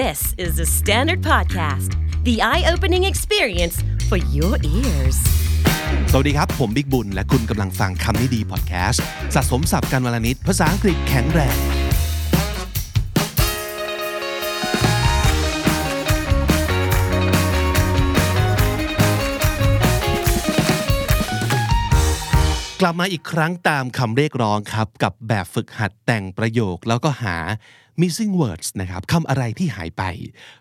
This is the Standard Podcast, the eye opening experience for your ears. สวัสดีครับ ผมบิ๊กบุญ และคุณกำลังฟังคำนี้ดีพอดแคสต์สะสมสับการวลนิดภาษาอังกฤษแข็งแรง กลับมาอีกครั้งตามคำเรียกร้องครับ กับแบบฝึกหัดแต่งประโยคแล้วก็หา missing words นะครับคำอะไรที่หายไป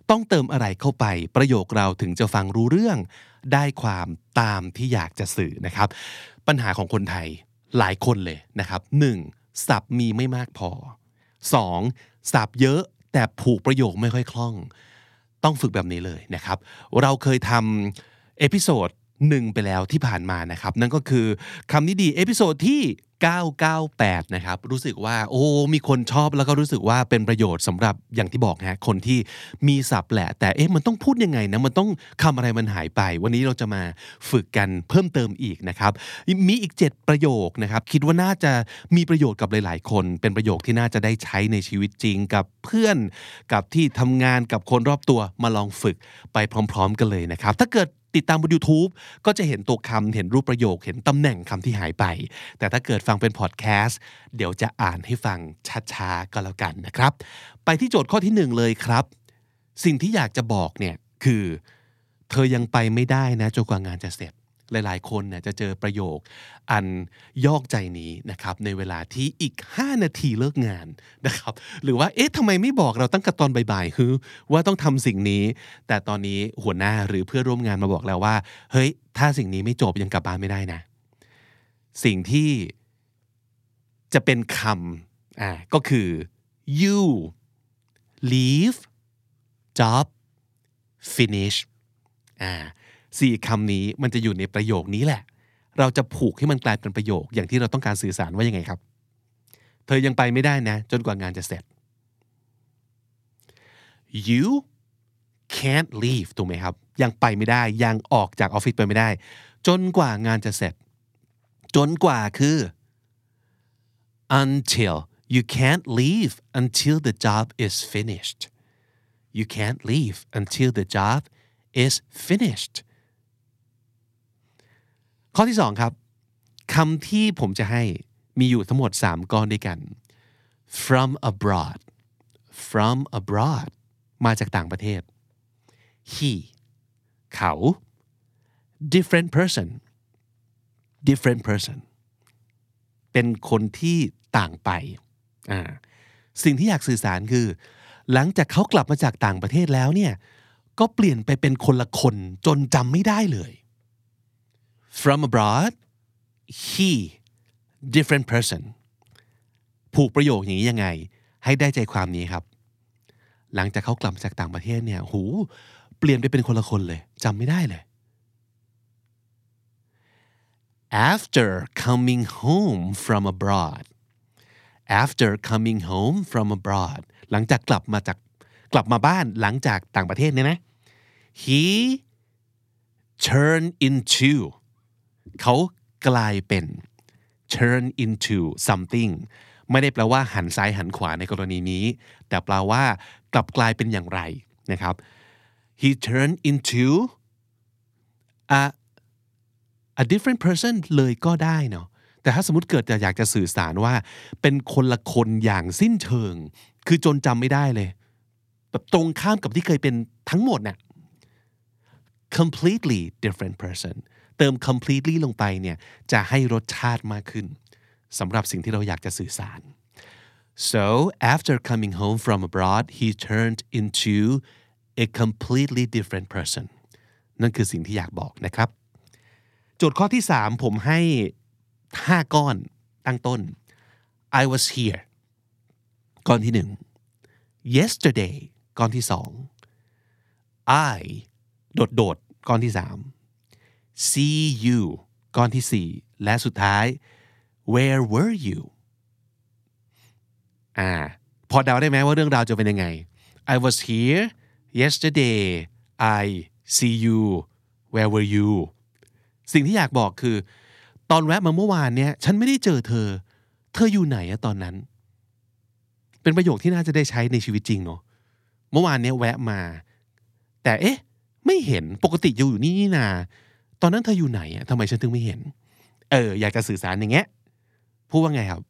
ต้องเติมอะไรเข้าไป ประโยคเราถึงจะฟังรู้เรื่อง ได้ความตามที่อยากจะสื่อนะครับ ปัญหาของคนไทยหลายคนเลยนะครับ 1. ศัพท์มีไม่มากพอ 2. ศัพท์เยอะแต่ผูกประโยคไม่ค่อยคล่อง ต้องฝึกแบบนี้เลยนะครับ เราเคยทำ episode หนึ่งไปแล้วที่ผ่านมานะครับ นั่นก็คือคำนี้ดี episode ที่ 998 นะครับ รู้สึกว่า โอ้ มีคนชอบแล้วก็รู้สึกว่าเป็นประโยชน์สำหรับอย่างที่บอกฮะคนที่มีศัพท์แหละ แต่เอ๊ะมันต้องพูดยังไงนะ มันต้องคำอะไรมันหายไป วันนี้เราจะมาฝึกกันเพิ่มเติมอีกนะครับ มีอีก 7 ประโยคนะครับ คิดว่าน่าจะมีประโยชน์กับหลาย ๆ คน เป็นประโยคที่น่าจะได้ใช้ในชีวิตจริงกับเพื่อนกับที่ทำงานกับคนรอบตัวมาลองฝึกไปพร้อม ๆ กันเลยนะครับ ถ้าเกิด ติดตามบน YouTube ก็จะเห็นตัวคำเห็นรูปประโยค เห็นตำแหน่งคำที่หายไป แต่ถ้าเกิดฟังเป็นพอดแคสต์เดี๋ยวจะอ่านให้ฟังช้าๆก็แล้วกันนะครับ ไปที่โจทย์ข้อที่หนึ่งเลยครับ สิ่งที่อยากจะบอกเนี่ยคือ เธอยังไปไม่ได้นะจนกว่างานจะเสร็จ หลายๆ คนเนี่ยจะเจอประโยคอันยอกใจนี้นะครับในเวลาที่อีก 5 นาทีเลิกงานนะครับหรือว่าเอ๊ะทำไมไม่บอกเราตั้งแต่ตอนบ่ายๆคือว่าต้องทำสิ่งนี้ แต่ตอนนี้หัวหน้าหรือเพื่อนร่วมงานมาบอกแล้วว่า เฮ้ย ถ้าสิ่งนี้ไม่จบยังกลับบ้านไม่ได้นะ สิ่งที่จะเป็นคำอ่าก็คือ you leave job finish อ่า สี่คำนี้มันจะอยู่ในประโยคนี้แหละ เราจะผูกให้มันกลายเป็นประโยคอย่างที่เราต้องการสื่อสารว่ายังไงครับ เธอยังไปไม่ได้นะ จนกว่างานจะเสร็จ you can't leave ถูกไหมครับ ยังไปไม่ได้ยังออกจากออฟฟิศไปไม่ได้ จนกว่างานจะเสร็จ จนกว่าคือ until you can't leave until the job is finished you can't leave until the job is finished ข้อที่สองครับคำที่ผมจะให้มีอยู่ทั้งหมด 3 ก้อนด้วยกัน from abroad from abroad มาจากต่างประเทศ he เขา different person different person เป็นคนที่ต่างไป สิ่งที่อยากสื่อสารคือ หลังจากเขากลับมาจากต่างประเทศแล้วเนี่ย ก็เปลี่ยนไปเป็นคนละคนจนจำไม่ได้เลย from abroad he different person ผูกประโยคอย่างนี้ยังไง ให้ได้ใจความนี้ครับ หลังจากเขากลับจากต่างประเทศเนี่ยหูเปลี่ยนไปเป็นคนละคนเลยจำไม่ได้เลย after coming home from abroad after coming home from abroad หลังจากกลับมาจากกลับมาบ้านหลังจากต่างประเทศเนี่ยนะ he turned into เขากลายเป็น turn into something ไม่ได้แปลว่าหันซ้ายหันขวาในกรณีนี้ แต่แปลว่ากลับกลายเป็นอย่างไรนะครับ he turned into a a different person เลยก็ได้เนาะแต่ถ้าสมมติเกิดจะอยากจะสื่อสารว่า เป็นคนละคนอย่างสิ้นเชิง คือจนจำไม่ได้เลย แบบตรงข้ามกับที่เคยเป็นทั้งหมดเนี่ย completely different person เติม completely ลงไปเนี่ยจะให้รสชาติมากขึ้นสำหรับสิ่งที่เราอยากจะสื่อสาร so after coming home from abroad he turned into a completely different person นั่นคือสิ่งที่อยากบอกนะครับ โจทย์ข้อที่ 3 ผมให้ 5 ก้อนตั้งต้น I was here ก้อนที่ 1 yesterday ก้อนที่ 2 I โดดโดดๆก้อนที่ 3 see you ก้อนที่ 4 และสุดท้าย where were you อ่า พอเดาได้ไหมว่าเรื่องราวจะเป็นยังไง I was here yesterday I see you where were you สิ่งที่อยากบอกคือ ตอนแวะมาเมื่อวานเนี่ย ฉันไม่ได้เจอเธอ เธออยู่ไหนอะตอนนั้น เป็นประโยคที่น่าจะได้ใช้ในชีวิตจริงเนาะเมื่อวานเนี้ยแวะมา แต่เอ๊ะ ไม่เห็นปกติอยู่อยู่นี่นี่นา ตอนนั้นเธออยู่ไหนอะทำไมฉันถึงไม่เห็น เออ อยากจะสื่อสารอย่างเงี้ย พูดว่าไงครับ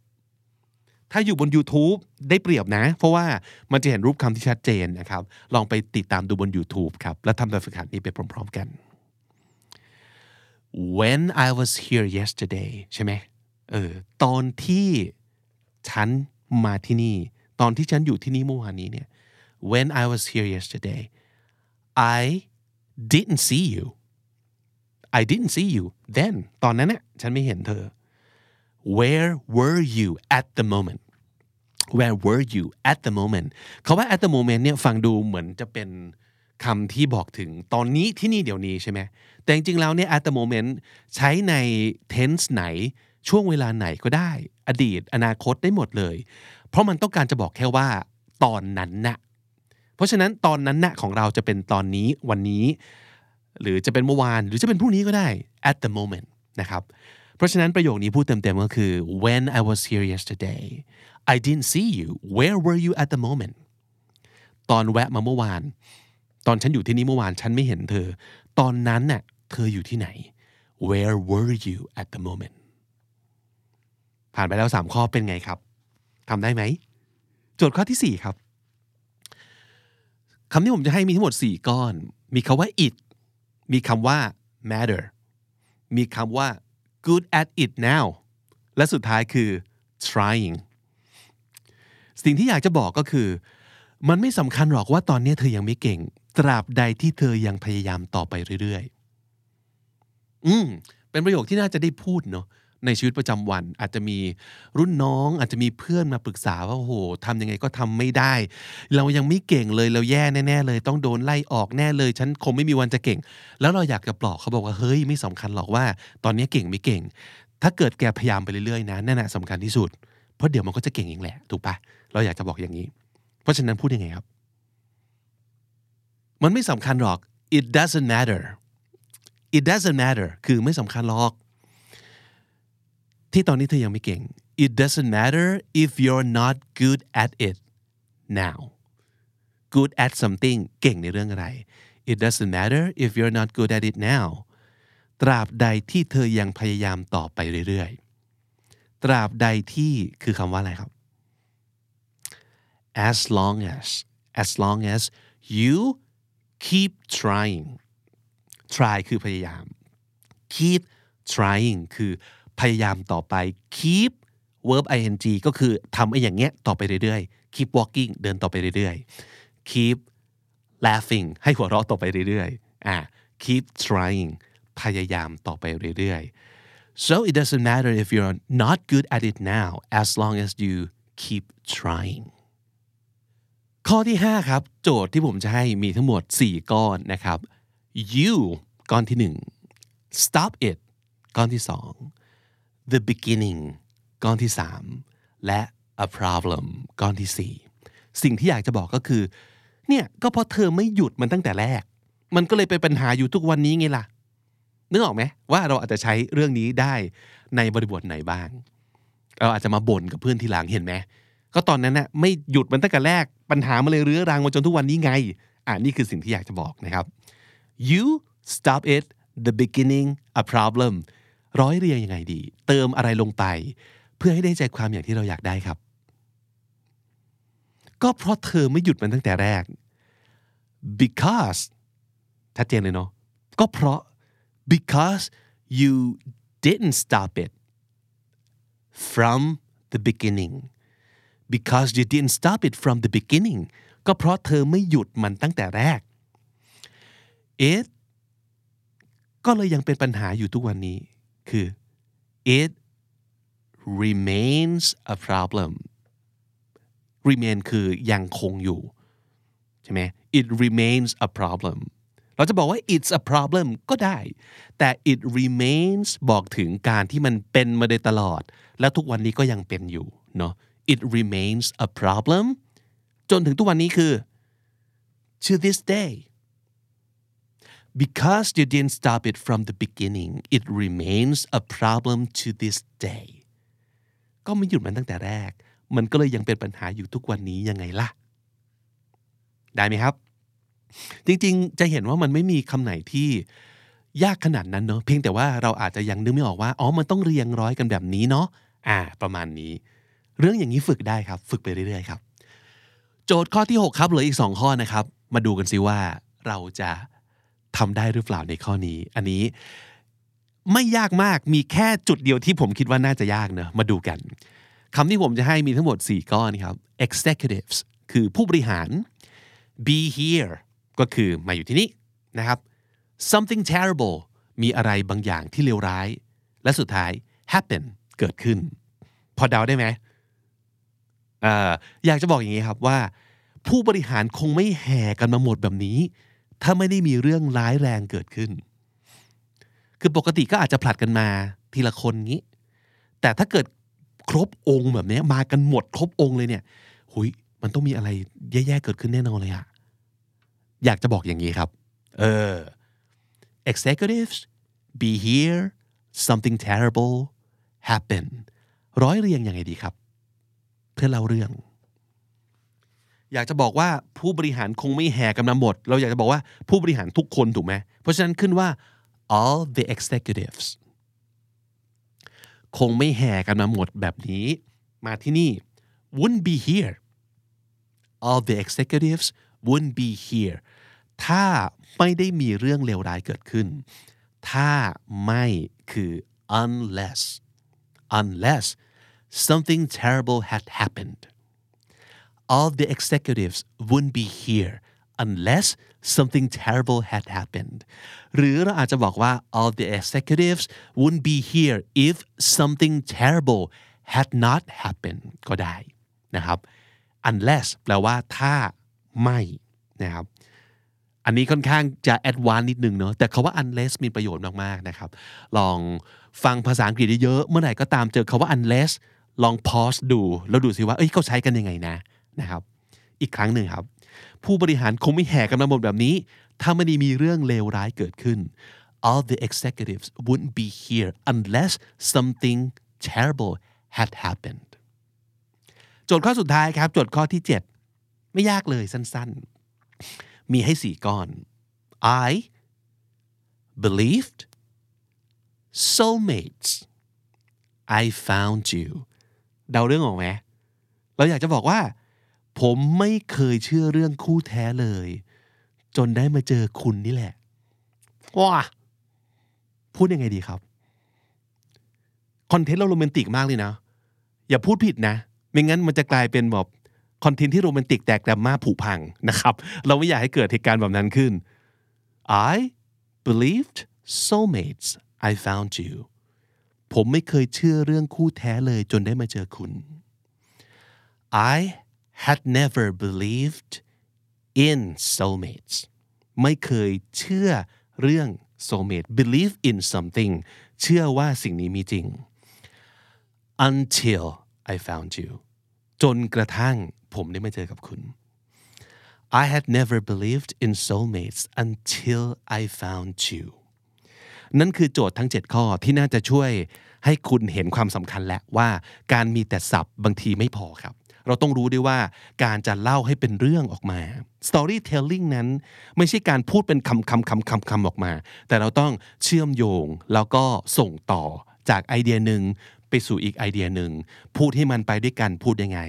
ถ้าอยู่บน YouTube ได้เปรียบนะ เพราะว่ามันจะเห็นรูปคำที่ชัดเจนนะครับ ลองไปติดตามดูบน YouTube ครับ แล้วทำแบบฝึกหัดนี้ไปพร้อม ๆกัน when I was here yesterday ใช่ไหมเออตอนที่ฉันมาที่นี่ ตอนที่ฉันอยู่ที่นี่เมื่อวานนี้เนี่ย when I was here yesterday I didn't see you I didn't see you then ตอนนั้นน่ะฉันไม่เห็นเธอ where were you at the moment where were you at the moment เขาว่า at the moment เนี่ยฟังดูเหมือนจะเป็นคำที่บอกถึงตอนนี้ที่นี่เดี๋ยวนี้ใช่ไหมแต่จริงๆแล้วเนี่ย at the moment ใช้ใน tense ไหนช่วงเวลาไหนก็ได้ อดีต อนาคตได้หมดเลย เพราะมันต้องการจะบอกแค่ว่า ตอนนั้นนะเพราะฉะนั้นตอนนั้นนะของเราจะเป็นตอนนี้วันนี้ หรือจะเป็นเมื่อวาน หรือจะเป็นพรุ่งนี้ก็ได้ at the moment นะครับ เพราะฉะนั้นประโยคนี้พูดเต็มๆก็คือ when I was here yesterday I didn't see you where were you at the moment ตอนแวะมาเมื่อวาน ตอนฉันอยู่ที่นี่เมื่อวานฉันไม่เห็นเธอ ตอนนั้นน่ะเธออยู่ที่ไหน where were you at the moment ผ่านไปแล้วสามข้อเป็นไงครับทำได้ไหม โจทย์ข้อที่สี่ครับคำที่ผมจะให้มีทั้งหมด 4 ก้อน มีคำว่า it มีคำว่า matter มีคำว่า good at it now และสุดท้ายคือ trying สิ่งที่อยากจะบอกก็คือ มันไม่สำคัญหรอกว่าตอนนี้เธอยังไม่เก่ง ตราบใดที่เธอยังพยายามต่อไปเรื่อยๆ อืม เป็นประโยคที่น่าจะได้พูดเนาะ ในชีวิตประจำวัน อาจจะมีรุ่นน้อง อาจจะมีเพื่อนมาปรึกษาว่าโอ้โหทำยังไงก็ทำไม่ได้ เรายังไม่เก่งเลยเราแย่แน่ๆเลย ต้องโดนไล่ออกแน่เลย ฉันคงไม่มีวันจะเก่ง แล้วเราอยากจะปลอบเขาบอกว่าเฮ้ยไม่สำคัญหรอกว่า ตอนนี้เก่งไม่เก่ง ถ้าเกิดแกพยายามไปเรื่อยๆนะนั่นแหละสำคัญที่สุด เพราะเดี๋ยวมันก็จะเก่งเองแหละถูกปะเราอยากจะบอกอย่างนี้ เพราะฉะนั้นพูดยังไงครับ มันไม่สำคัญหรอก it doesn't matter it doesn't matter คือไม่สำคัญหรอก ที่ตอนนี้เธอยังไม่เก่ง it doesn't matter if you're not good at it now good at something เก่งในเรื่องอะไร it doesn't matter if you're not good at it now ตราบใดที่เธอยังพยายามต่อไปเรื่อยๆ ตราบใดที่คือคำว่าอะไรครับ as long as as long as you keep trying try คือพยายาม keep trying คือ พยายามต่อไป keep verb ing ก็คือทำไอ้อย่างเงี้ยต่อไปเรื่อยๆ keep walking เดินต่อไปเรื่อยๆ keep laughing ให้หัวเราะต่อไปเรื่อยๆอ่า keep trying พยายามต่อไปเรื่อยๆ so it doesn't matter if you're not good at it now as long as you keep trying ข้อที่ 5 ครับ โจทย์ที่ผมจะให้มีทั้งหมด 4 ก้อนนะครับ you ก้อนที่ 1 stop it ก้อนที่ 2 the beginning ก้อนที่3และ a problem ก้อนที่4สิ่งที่อยากจะบอกก็คือ เนี่ยก็เพราะเธอไม่หยุดมันตั้งแต่แรก มันก็เลยเป็นปัญหาอยู่ทุกวันนี้ไงล่ะนึกออกไหมว่าเราอาจจะใช้เรื่องนี้ได้ในบริบทไหนบ้าง เราอาจจะมาบ่นกับเพื่อนทีหลังเห็นไหมก็ตอนนั้นน่ะไม่หยุดมันตั้งแต่แรกปัญหามันเลยเรื้อรังมาจนทุกวันนี้ไง อ่านี่คือสิ่งที่อยากจะบอกนะครับ you stop it the beginning a problem ร้อยเรียงยังไงดี เติมอะไรลงไป เพื่อให้ได้ใจความอย่างที่เราอยากได้ครับ ก็เพราะเธอไม่หยุดมันตั้งแต่แรก because ชัดเจนเลยเนาะก็เพราะ because you didn't stop it from the beginning because you didn't stop it from the beginning ก็เพราะเธอไม่หยุดมันตั้งแต่แรก it ก็เลยยังเป็นปัญหาอยู่ทุกวันนี้ คือ it remains a problem remain คือยังคงอยู่ใช่ไหม it remains a problem เราจะบอกว่า it's a problem ก็ได้ แต่ it remains บอกถึงการที่มันเป็นมาโดยตลอด และทุกวันนี้ก็ยังเป็นอยู่เนาะ it remains a problem จนถึงทุกวันนี้คือ to this day because you didn't stop it from the beginning it remains a problem to this day ก็ไม่หยุดมันตั้งแต่แรก มันก็เลยยังเป็นปัญหาอยู่ทุกวันนี้ยังไงล่ะ ได้ไหมครับ จริงๆ จะเห็นว่ามันไม่มีคำไหนที่ยากขนาดนั้นเนาะเพียงแต่ว่าเราอาจจะยังนึกไม่ออกว่า อ๋อ มันต้องเรียงร้อยกันแบบนี้เนาะอ่า ประมาณนี้ เรื่องอย่างนี้ฝึกได้ครับ ฝึกไปเรื่อยๆครับ โจทย์ข้อที่ 6 ครับเหลืออีก 2 ข้อนะครับ มาดูกันซิว่าเราจะ ทำได้หรือเปล่าในข้อนี้ อันนี้ไม่ยากมากมีแค่จุดเดียวที่ผมคิดว่าน่าจะยากเนอะมาดูกันคำที่ผมจะให้มีทั้งหมด 4 ก้อนครับ executives คือผู้บริหาร be here ก็คือมาอยู่ที่นี่นะครับ something terrible มีอะไรบางอย่างที่เลวร้าย และสุดท้าย happen เกิดขึ้น พอเดาได้ไหมออยากจะบอกอย่างนี้ครับว่า ผู้บริหารคงไม่แห่กันมาหมดแบบนี้ ถ้าไม่ได้มีเรื่องร้ายแรงเกิดขึ้น คือปกติก็อาจจะผลัดกันมาทีละคนงี้ แต่ถ้าเกิดครบองค์แบบนี้มากันหมดครบองค์เลยเนี่ยหุยมันต้องมีอะไรแย่ๆเกิดขึ้นแน่นอนเลยอะอยากจะบอกอย่างนี้ครับ เออ executives be here something terrible happen ร้อยเรียงยังไงดีครับ เพื่อเล่าเรื่อง อยากจะบอกว่าผู้บริหารคงไม่แห่กันมาหมด เราอยากจะบอกว่าผู้บริหารทุกคนถูกไหมเพราะฉะนั้นขึ้นว่า all the executives คงไม่แห่กันมาหมดแบบนี้ มาที่นี่ wouldn't be here all the executives wouldn't be here ถ้าไม่ได้มีเรื่องเลวร้ายเกิดขึ้น ถ้าไม่คือ unless unless something terrible had happened all the executives wouldn't be here unless something terrible had happened หรือเราอาจจะบอกว่า all the executives wouldn't be here if something terrible had not happened ก็ได้นะครับ unless แปลว่าถ้าไม่นะครับอันนี้ค่อนข้างจะแอดวานนิดนึงเนาะแต่คาว่า unless มีประโยชน์มากๆนะครับ ลองฟังภาษาอังกฤษเยอะๆเมื่อไหร่ก็ตามเจอคาว่า unless ลอง pause ดู แล้วดูสิว่าเอ้ยเขาใช้กันยังไงนะ นะครับ อีกครั้งหนึ่งครับ ผู้บริหารคงไม่แห่กันมาหมดแบบนี้ ถ้าไม่ได้มีเรื่องเลวร้ายเกิดขึ้น all the executives wouldn't be here unless something terrible had happened โจทย์ข้อสุดท้ายครับ โจทย์ข้อที่ 7 ไม่ยากเลยสั้นๆ มีให้สี่ก้อน I believed soulmates I found you เดาเรื่องออกไหม เราอยากจะบอกว่า ผมไม่เคยเชื่อเรื่องคู่แท้เลย จนได้มาเจอคุณนี่แหละว้าพูดยังไงดีครับ คอนเทนต์เราโรแมนติกมากเลยนะ อย่าพูดผิดนะ ไม่งั้นมันจะกลายเป็นแบบคอนเทนต์ที่โรแมนติกแต่แกรมมาผุพังนะครับ เราไม่อยากให้เกิดเหตุการณ์แบบนั้นขึ้น I believed soulmates I found you ผมไม่เคยเชื่อเรื่องคู่แท้เลยจนได้มาเจอคุณ I had never believed in soulmates ไม่เคยเชื่อเรื่อง soulmate believe in something เชื่อว่าสิ่งนี้มีจริง until I found you จนกระทั่งผมได้มาเจอกับคุณ I had never believed in soulmates until I found you นั่นคือโจทย์ทั้ง 7 ข้อที่น่าจะช่วยให้คุณเห็นความสำคัญและว่าการมีแต่ศัพท์บางทีไม่พอครับ เราต้องรู้ด้วยว่าการจะเล่าให้เป็นเรื่องออกมา storytelling นั้นไม่ใช่การพูดเป็นคำคำคำคำคำออกมา แต่เราต้องเชื่อมโยงแล้วก็ส่งต่อจากไอเดียหนึ่งไปสู่อีกไอเดียหนึ่งพูดให้มันไปด้วยกันพูดยังไง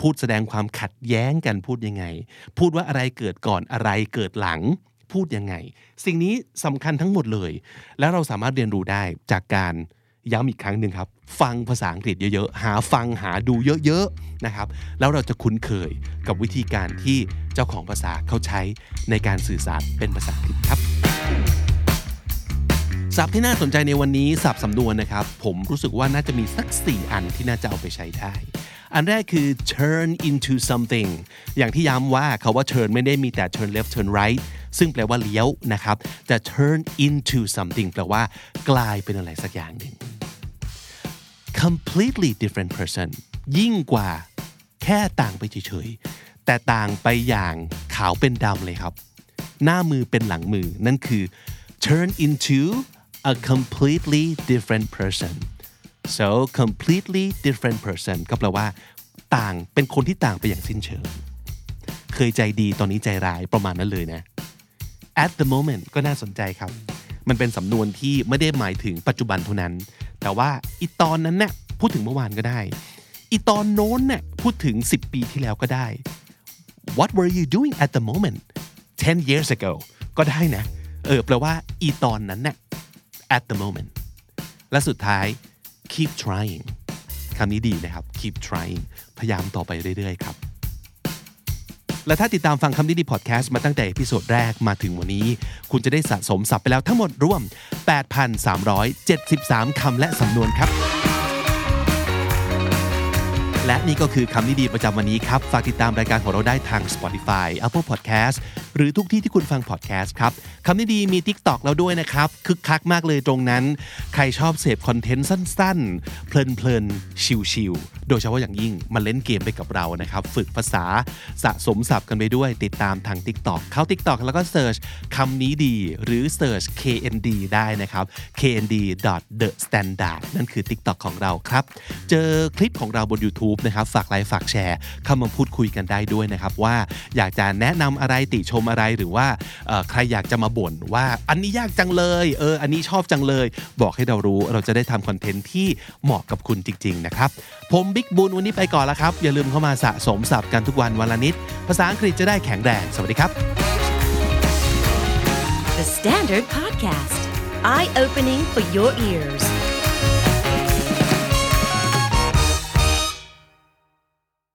พูดแสดงความขัดแย้งกันพูดยังไง พูดว่าอะไรเกิดก่อนอะไรเกิดหลังพูดยังไง สิ่งนี้สำคัญทั้งหมดเลย แล้วเราสามารถเรียนรู้ได้จากการ ย้ำอีกครั้งหนึ่งครับ ฟังภาษาอังกฤษเยอะๆ หาฟังหาดูเยอะๆนะครับ แล้วเราจะคุ้นเคยกับวิธีการที่เจ้าของภาษาเขาใช้ในการสื่อสารเป็นภาษาอังกฤษครับศัพท์ที่น่าสนใจในวันนี้ศัพท์สำนวนนะครับ ผมรู้สึกว่าน่าจะมีสัก 4 อันที่น่าจะเอาไปใช้ได้ อันแรกคือ turn into something อย่างที่ย้ำว่าคาว่า turn ไม่ได้มีแต่ turn left turn right ซึ่งแปลว่าเลี้ยวนะครับ แต่ turn into something แปลว่ากลายเป็นอะไรสักอย่างหนึ่ง completely different person ยิ่งกว่าแค่ต่างไปเฉยๆ แต่ต่างไปอย่างขาวเป็นดำเลยครับ หน้ามือเป็นหลังมือ นั่นคือ turn into a completely different person so completely different person ก็แปลว่าต่างเป็นคนที่ต่างไปอย่างสิ้นเชิง เคยใจดีตอนนี้ใจร้ายประมาณนั้นเลยนะ at the moment ก็น่าสนใจครับ มันเป็นสำนวนที่ไม่ได้หมายถึงปัจจุบันเท่านั้น แต่ว่าอีตอนนั้นเนี่ยพูดถึงเมื่อวานก็ได้ อีตอนโน้นเนี่ยพูดถึง 10 ปีที่แล้วก็ได้ What were you doing at the moment 10 years ago ก็ได้นะ เออแปลว่าอีตอนนั้นเนี่ย at the moment และสุดท้าย keep trying คำนี้ดีนะครับ keep trying พยายามต่อไปเรื่อยๆครับ และถ้าติดตามฟังคำนี้ดีพอดแคสต์มาตั้งแต่ episode แรกมาถึงวันนี้ คุณจะได้สะสมศัพท์ไปแล้วทั้งหมดรวม 8,373 คำและสำนวนครับ และนี่ก็คือคำนี้ดีประจำวันนี้ครับ ฝากติดตามรายการของเราได้ทาง Spotify Apple Podcast หรือทุกที่ที่คุณฟัง podcast ครับคำนิดีมี TikTok แล้วด้วยนะครับ คึกคักมากเลยตรงนั้น ใครชอบเสพคอนเทนต์สั้นๆ เพลินๆ ชิลๆ โดยเฉพาะอย่างยิ่งมาเล่นเกมไปกับเรานะครับ ฝึกภาษาสะสมศัพท์กันไปด้วย ติดตามทาง TikTok เข้า TikTok แล้วก็เ e ิร์ชคำนี้ดีหรือเ e ิร์ช KND ได้นะครับ knd the standard นั่นคือ TikTok ของเราครับ เจอคลิปของเราบน YouTube นะครับฝากไลค์ฝากแชร์เข้ามาพูดคุยกันได้ด้วยนะครับ ว่าอยากจะแนะนำอะไรติชมอะไรหรือว่าใครอยากจะมาบ่นว่าอันนี้ยากจังเลยเอออันนี้ชอบจังเลย บอกให้เรารู้เราจะได้ทำคอนเทนต์ที่เหมาะกับคุณจริง ๆ นะครับ ผมบิ๊กบุญวันนี้ไปก่อนแล้วครับ อย่าลืมเข้ามาสะสมศัพท์กันทุกวันวันละนิด ภาษาอังกฤษจะได้แข็งแรงสวัสดีครับ The Standard Podcast, eye opening for your ears.